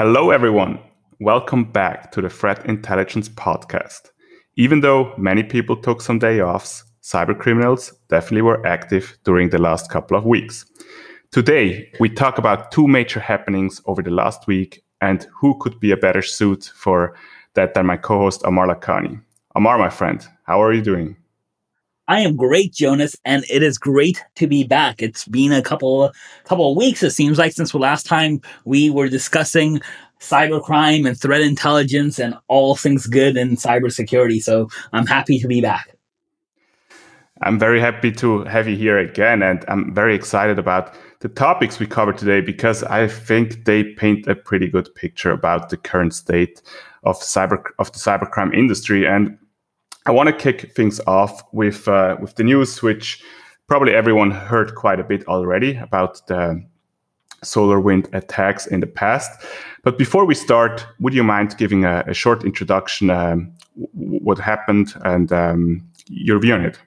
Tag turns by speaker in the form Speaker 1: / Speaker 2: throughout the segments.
Speaker 1: Hello, everyone. Welcome back to the Threat Intelligence Podcast. Even though many people took some day offs, cybercriminals definitely were active during the last couple of weeks. Today, we talk about two major happenings over the last week and who could be a better suit for that than my co-host Amar Lakhani. Amar, my friend, how are you doing?
Speaker 2: I am great, Jonas, and it is great to be back. It's been a couple couple of weeks, it seems like, since the last time we were discussing cybercrime and threat intelligence and all things good in cybersecurity. So I'm happy to be back.
Speaker 1: I'm very happy to have you here again, and I'm very excited about the topics we cover today because I think they paint a pretty good picture about the current state of cyber of the cybercrime industry. And I want to kick things off with uh, with the news, which probably everyone heard quite a bit already about the SolarWinds attacks in the past. But before we start, would you mind giving a, a short introduction, um, what happened, and um, your view on it?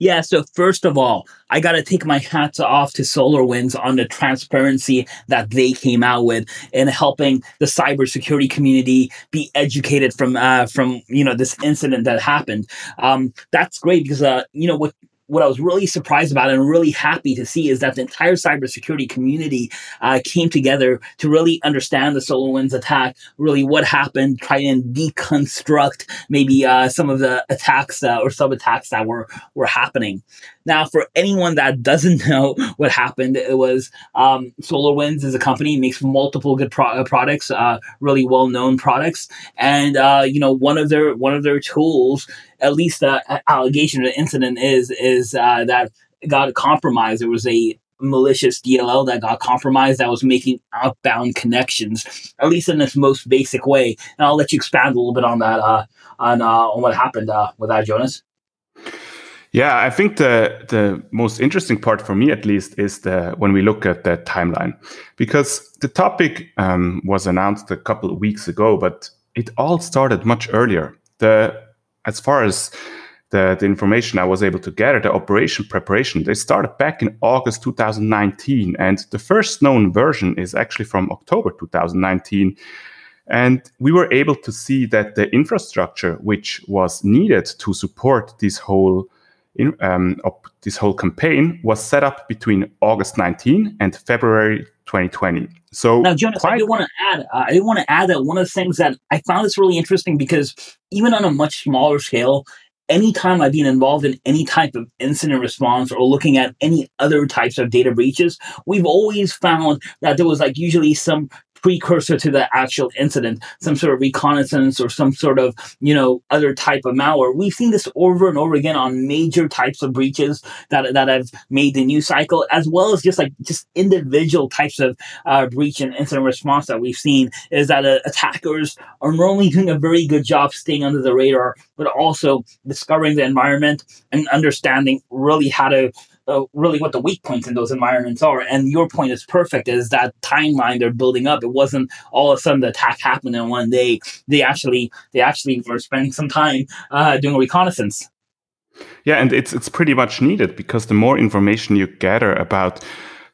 Speaker 2: Yeah, so first of all, I got to take my hats off to SolarWinds on the transparency that they came out with in helping the cybersecurity community be educated from uh, from you know this incident that happened. Um, that's great because uh, you know what what I was really surprised about and really happy to see is that the entire cybersecurity community uh, came together to really understand the SolarWinds attack, really what happened, try and deconstruct maybe uh, some of the attacks uh, or sub attacks that were were happening. Now, for anyone that doesn't know what happened, it was um, SolarWinds is a company makes multiple good pro- uh, products, uh, really well known products, and uh, you know one of their one of their tools, at least the allegation of the incident is is uh, that got compromised. There was a malicious DLL that got compromised that was making outbound connections, at least in its most basic way. And I'll let you expand a little bit on that, uh, on, uh, on what happened uh, with that, Jonas.
Speaker 1: Yeah, I think the the most interesting part for me, at least, is the when we look at the timeline, because the topic um, was announced a couple of weeks ago, but it all started much earlier. The as far as the, the information I was able to gather, the operation preparation, they started back in August 2019, and the first known version is actually from October 2019. And we were able to see that the infrastructure which was needed to support this whole in, um, this whole campaign was set up between August 19 and February 2020. So
Speaker 2: now, Jonas, quite- I do want to add. Uh, I do want to add that one of the things that I found this really interesting because even on a much smaller scale, anytime I've been involved in any type of incident response or looking at any other types of data breaches, we've always found that there was like usually some precursor to the actual incident, some sort of reconnaissance or some sort of, you know, other type of malware. We've seen this over and over again on major types of breaches that, that have made the news cycle, as well as just like just individual types of uh, breach and incident response that we've seen is that uh, attackers are not only doing a very good job staying under the radar, but also discovering the environment and understanding really how to uh, really what the weak points in those environments are. And your point is perfect is that timeline they're building up. It wasn't all of a sudden the attack happened in one day. They actually they actually were spending some time uh, doing a reconnaissance.
Speaker 1: Yeah, and it's it's pretty much needed because the more information you gather about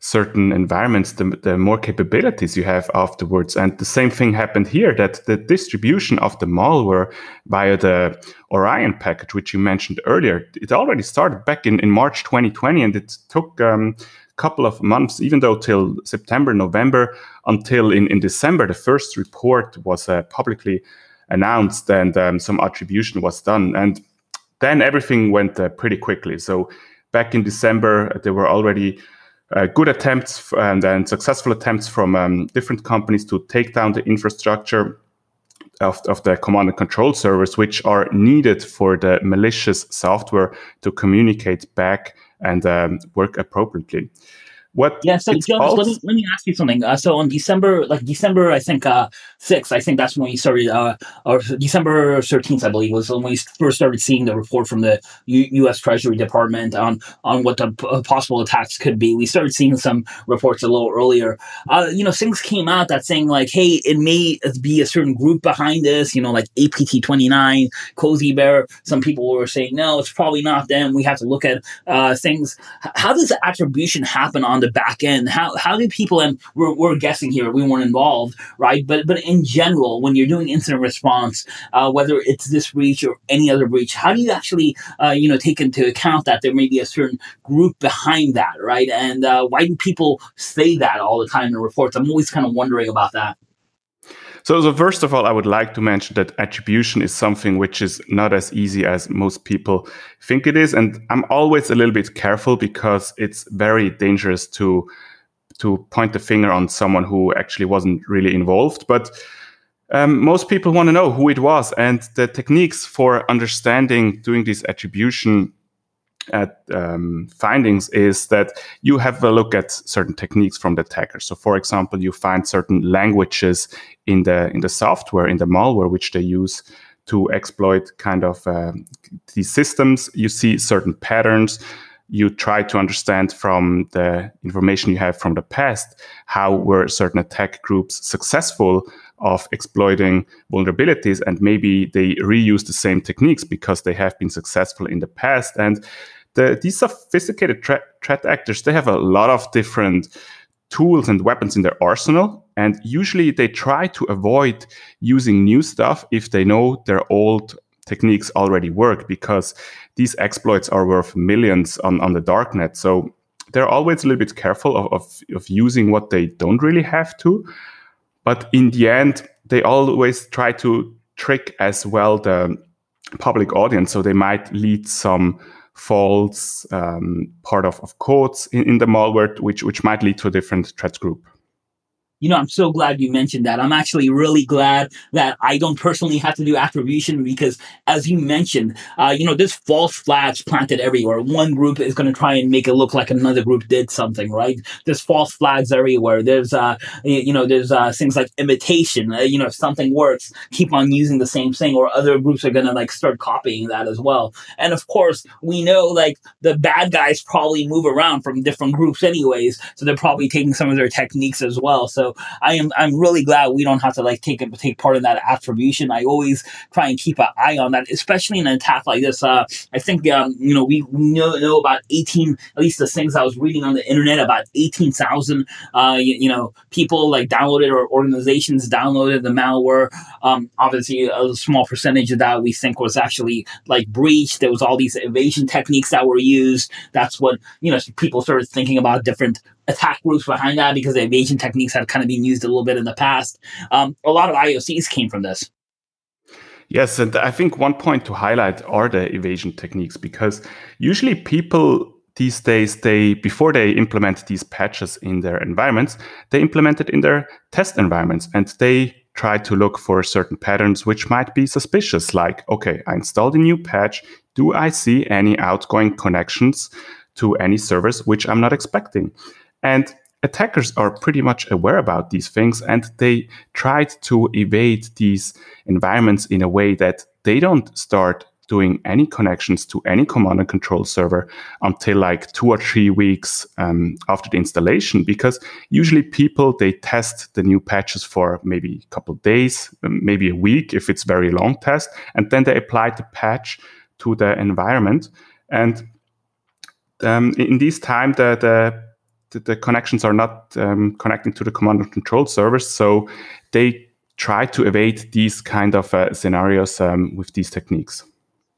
Speaker 1: certain environments, the, the more capabilities you have afterwards. And the same thing happened here that the distribution of the malware via the Orion package, which you mentioned earlier, it already started back in, in March 2020 and it took um, couple of months, even though till September, November, until in, in December, the first report was uh, publicly announced and um, some attribution was done. And then everything went uh, pretty quickly. So back in December, there were already uh, good attempts and, and, successful attempts from um, different companies to take down the infrastructure of, of the command and control servers, which are needed for the malicious software to communicate back and um, work appropriately.
Speaker 2: What? Yeah. So, let me let me ask you something. Uh, so on December, like December, I think uh, I think that's when we started, uh, or December thirteenth, I believe, was when we first started seeing the report from the U- U.S. Treasury Department on on what the p- uh, possible attacks could be. We started seeing some reports a little earlier. Uh, you know, things came out that saying like, hey, it may be a certain group behind this. You know, like APT twenty nine, Cozy Bear. Some people were saying no, it's probably not them. We have to look at uh, things. How does attribution happen on the the back end. How how do people and we're, we're guessing here, we weren't involved, right? But but in general, when you're doing incident response, uh, whether it's this breach or any other breach, how do you actually uh, you know take into account that there may be a certain group behind that, right? And uh, why do people say that all the time in reports? I'm always kind of wondering about that.
Speaker 1: So, so first of all, I would like to mention that attribution is something which is not as easy as most people think it is, and I'm always a little bit careful because it's very dangerous to to point the finger on someone who actually wasn't really involved. But um, most people want to know who it was, and the techniques for understanding doing this attribution at um, findings is that you have a look at certain techniques from the attacker. So, for example, you find certain languages in the in the software in the malware which they use to exploit kind of uh, these systems. You see certain patterns. You try to understand from the information you have from the past how were certain attack groups successful of exploiting vulnerabilities and maybe they reuse the same techniques because they have been successful in the past and the, these sophisticated threat, threat actors, they have a lot of different tools and weapons in their arsenal. And usually they try to avoid using new stuff if they know their old techniques already work because these exploits are worth millions on, on the darknet. So they're always a little bit careful of, of, of using what they don't really have to. But in the end, they always try to trick as well the public audience. So they might lead some false um, part of, of codes in, in the malware, which, which might lead to a different threat group
Speaker 2: you know, I'm so glad you mentioned that. I'm actually really glad that I don't personally have to do attribution because, as you mentioned, uh, you know, there's false flags planted everywhere. One group is going to try and make it look like another group did something, right? There's false flags everywhere. There's, uh, you know, there's uh, things like imitation. Uh, you know, if something works, keep on using the same thing, or other groups are going to like start copying that as well. And of course, we know like the bad guys probably move around from different groups, anyways, so they're probably taking some of their techniques as well. So I am I'm really glad we don't have to like take take part in that attribution. I always try and keep an eye on that, especially in an attack like this. Uh, I think um, you know we know, know about eighteen at least the things I was reading on the internet about eighteen thousand uh, you, you, know people like downloaded or organizations downloaded the malware. Um, obviously, a small percentage of that we think was actually like breached. There was all these evasion techniques that were used. That's what you know people started thinking about different attack groups behind that because the evasion techniques had kind of been used a little bit in the past. Um, a lot of IOCs came from this.
Speaker 1: Yes, and I think one point to highlight are the evasion techniques because usually people these days they before they implement these patches in their environments, they implement it in their test environments and they try to look for certain patterns which might be suspicious like okay, I installed a new patch, do I see any outgoing connections to any servers which I'm not expecting? And attackers are pretty much aware about these things and they tried to evade these environments in a way that they don't start doing any connections to any command and control server until like two or three weeks um, after the installation because usually people they test the new patches for maybe a couple days maybe a week if it's very long test and then they apply the patch to the environment. And um, in this time the, the the, connections are not um, connecting to the command and control servers. So they try to evade these kind of uh, scenarios um, with these techniques.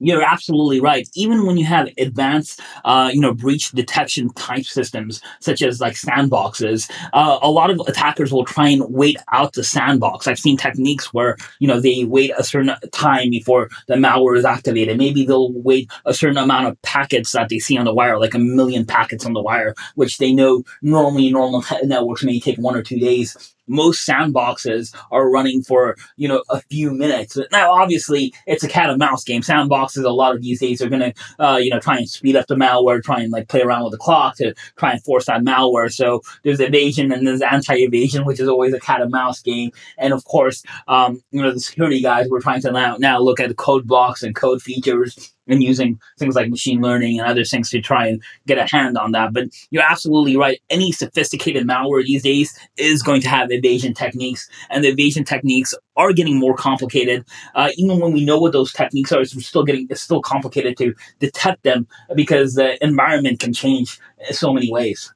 Speaker 2: You're absolutely right. Even when you have advanced, uh, you know, breach detection type systems, such as like sandboxes, uh, a lot of attackers will try and wait out the sandbox. I've seen techniques where, you know, they wait a certain time before the malware is activated. Maybe they'll wait a certain amount of packets that they see on the wire, like a million packets on the wire, which they know normally normal networks may take one or two days most sandboxes are running for you know a few minutes. Now, obviously, it's a cat and mouse game. Sandboxes a lot of these days are going to uh, you know try and speed up the malware, try and like play around with the clock to try and force that malware. So there's evasion and there's anti-evasion, which is always a cat and mouse game. And of course, um, you know the security guys were trying to now now look at the code blocks and code features and using things like machine learning and other things to try and get a hand on that. But you're absolutely right. Any sophisticated malware these days is going to have evasion techniques, and the evasion techniques are getting more complicated. Uh, even when we know what those techniques are, it's still getting it's still complicated to detect them because the environment can change in so many ways.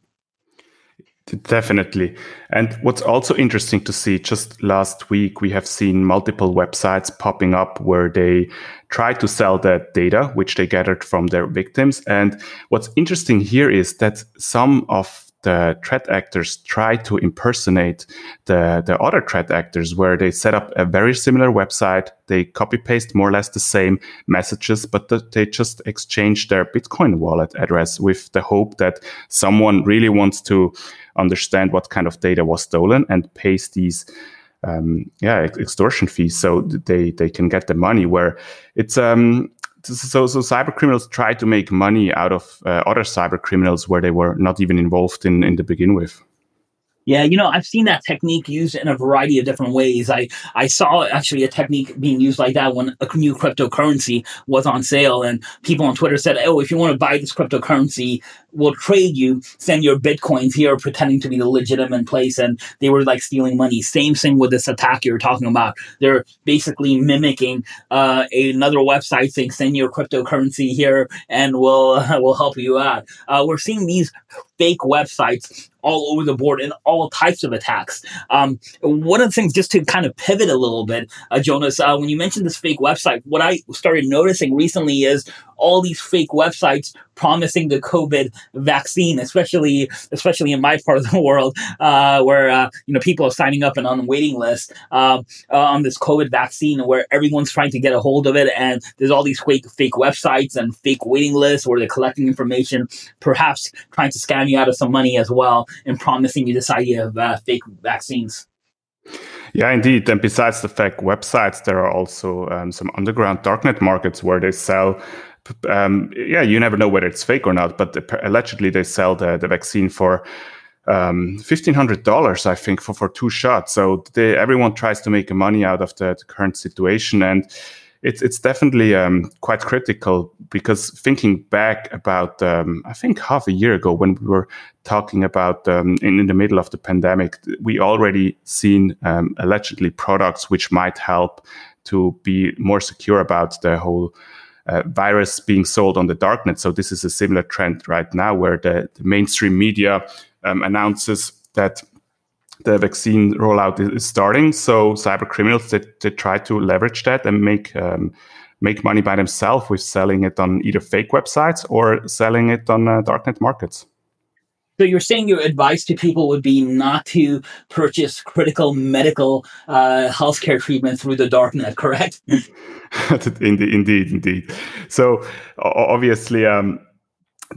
Speaker 1: Definitely. And what's also interesting to see, just last week, we have seen multiple websites popping up where they try to sell that data which they gathered from their victims. And what's interesting here is that some of the threat actors try to impersonate the, the other threat actors where they set up a very similar website. They copy paste more or less the same messages but th- they just exchange their bitcoin wallet address with the hope that someone really wants to understand what kind of data was stolen and pays these um, yeah extortion fees so they they can get the money where it's um so so cyber criminals try to make money out of uh, other cyber criminals where they were not even involved in in the begin with
Speaker 2: yeah, you know, I've seen that technique used in a variety of different ways. I, I saw actually a technique being used like that when a new cryptocurrency was on sale, and people on Twitter said, "Oh, if you want to buy this cryptocurrency, we'll trade you. Send your bitcoins here, pretending to be the legitimate place." And they were like stealing money. Same thing with this attack you're talking about. They're basically mimicking uh, another website saying, "Send your cryptocurrency here, and we'll we'll help you out." Uh, we're seeing these fake websites all over the board in all types of attacks. Um, one of the things, just to kind of pivot a little bit, uh, Jonas, uh, when you mentioned this fake website, what I started noticing recently is all these fake websites promising the COVID vaccine, especially especially in my part of the world, uh, where uh, you know people are signing up and on the waiting list um, uh, on this COVID vaccine, where everyone's trying to get a hold of it, and there's all these fake fake websites and fake waiting lists where they're collecting information, perhaps trying to scam you out of some money as well, and promising you this idea of uh, fake vaccines.
Speaker 1: Yeah, indeed. And besides the fake websites, there are also um, some underground darknet markets where they sell um, yeah, you never know whether it's fake or not, but allegedly they sell the, the vaccine for um, fifteen hundred dollars, I think, for, for two shots. So they, everyone tries to make money out of the, the current situation, and it's it's definitely um, quite critical because thinking back about um, I think half a year ago when we were talking about um, in, in the middle of the pandemic, we already seen um, allegedly products which might help to be more secure about the whole uh, virus being sold on the darknet. So this is a similar trend right now, where the, the mainstream media um, announces that the vaccine rollout is starting. So cyber criminals they, they try to leverage that and make um, make money by themselves with selling it on either fake websites or selling it on uh, darknet markets.
Speaker 2: So you're saying your advice to people would be not to purchase critical medical uh, healthcare treatment through the darknet, correct?
Speaker 1: indeed, indeed, indeed. So obviously, um,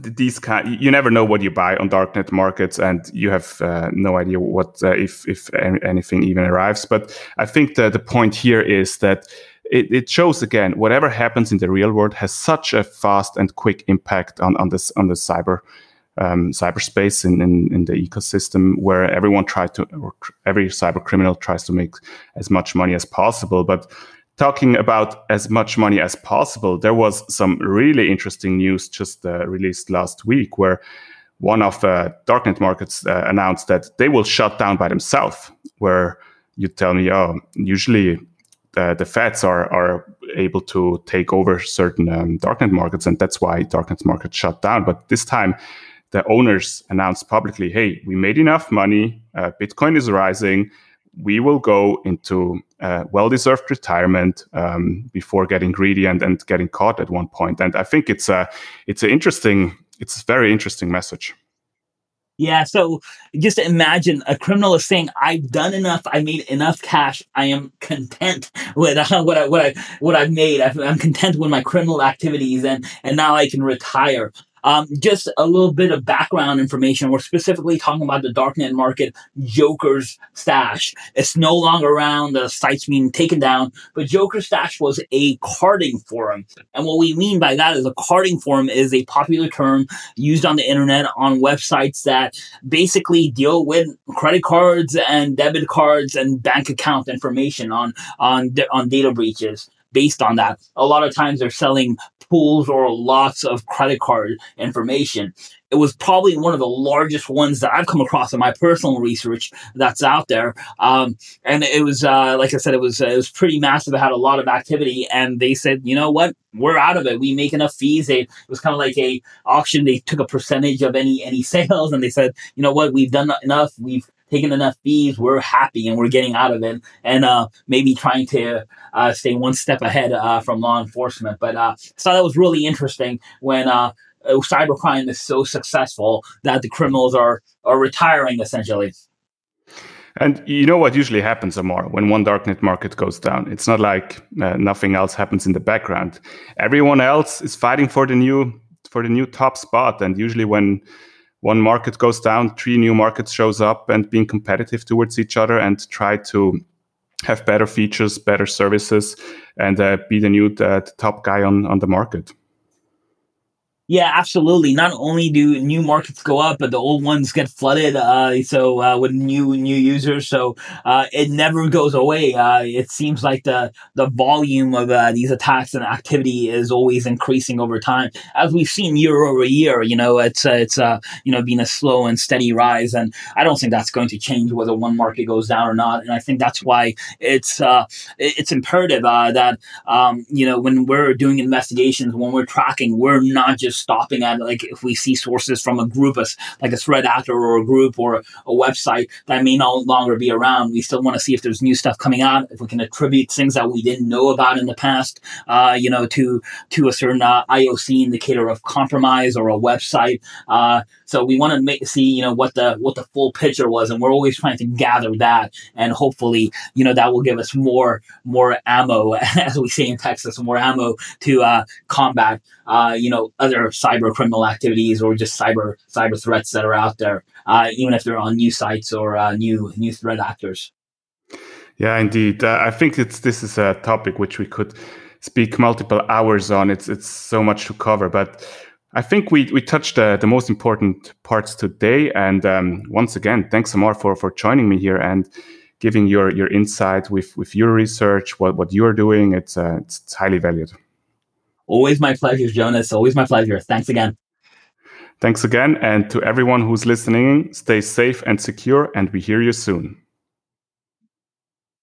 Speaker 1: these kind you never know what you buy on darknet markets, and you have uh, no idea what uh, if if anything even arrives. But I think the the point here is that. It, it, shows again whatever happens in the real world has such a fast and quick impact on, on this on the cyber um, cyberspace in, in, in, the ecosystem where everyone tries to, or every cyber criminal tries to make as much money as possible. But talking about as much money as possible, there was some really interesting news just uh, released last week where one of uh, darknet markets uh, announced that they will shut down by themselves. Where you tell me, oh, usually uh, the feds are are able to take over certain um, darknet markets, and that's why darknet markets shut down. But this time, the owners announced publicly, hey, we made enough money, uh, Bitcoin is rising, we will go into uh, well-deserved retirement um, before getting greedy and, and getting caught at one point. And I think it's a it's an interesting, it's a very interesting message.
Speaker 2: Yeah, so just imagine a criminal is saying, "I've done enough. I made enough cash. I am content with uh, what I what I what I've made. I'm content with my criminal activities, and and now I can retire." Um, just a little bit of background information. We're specifically talking about the darknet market, Joker's Stash. It's no longer around. The site's being taken down, but Joker's Stash was a carding forum. And what we mean by that is a carding forum is a popular term used on the internet on websites that basically deal with credit cards and debit cards and bank account information on on on data breaches. Based on that. A lot of times they're selling pools or lots of credit card information. It was probably one of the largest ones that I've come across in my personal research that's out there. Um, and it was, uh, like I said, it was it was pretty massive. It had a lot of activity, and they said, you know what, we're out of it. We make enough fees. They, it was kind of like a auction. They took a percentage of any any sales, and they said, you know what, we've done enough. We've taking enough fees, we're happy and we're getting out of it, and uh, maybe trying to uh, stay one step ahead uh, from law enforcement. But uh, thought that was really interesting when uh, cybercrime is so successful that the criminals are are retiring essentially.
Speaker 1: And you know what usually happens, Amar, when one darknet market goes down? It's not like uh, nothing else happens in the background. Everyone else is fighting for the new for the new top spot, and usually when one market goes down, three new markets shows up and being competitive towards each other and try to have better features, better services, and uh, be the new uh, top guy on, on the market.
Speaker 2: Yeah, absolutely. Not only do new markets go up, but the old ones get flooded. Uh, so uh, with new new users, so uh, it never goes away. Uh, it seems like the the volume of uh, these attacks and activity is always increasing over time, as we've seen year over year. You know, it's uh, it's you know been a slow and steady rise, and I don't think that's going to change whether one market goes down or not. And I think that's why it's it's imperative that um, you know when we're doing investigations, when we're tracking, we're not just stopping at like if we see sources from a group as like a threat actor or a group or a website that may no longer be around we still want to see if there's new stuff coming out if we can attribute things that we didn't know about in the past uh, you know to to a certain uh, ioc indicator of compromise or a website. Uh, so we want to make see you know what the what the full picture was and we're always trying to gather that and hopefully you know that will give us more more ammo as we say in texas more ammo to uh, combat uh, you know other cyber criminal activities or just cyber cyber threats that are out there, uh, even if they're on new sites or uh, new new threat actors.
Speaker 1: Yeah, indeed. Uh, I think it's this is a topic which we could speak multiple hours on. It's it's so much to cover, but I think we we touched the, the most important parts today. And um, once again, thanks Amar for for joining me here and giving your your insight with with your research, what what you're doing. It's uh, it's, it's highly valued.
Speaker 2: Always my pleasure, Jonas. Always my pleasure. Thanks again.
Speaker 1: Thanks again. And to everyone who's listening, stay safe and secure, and we hear you soon.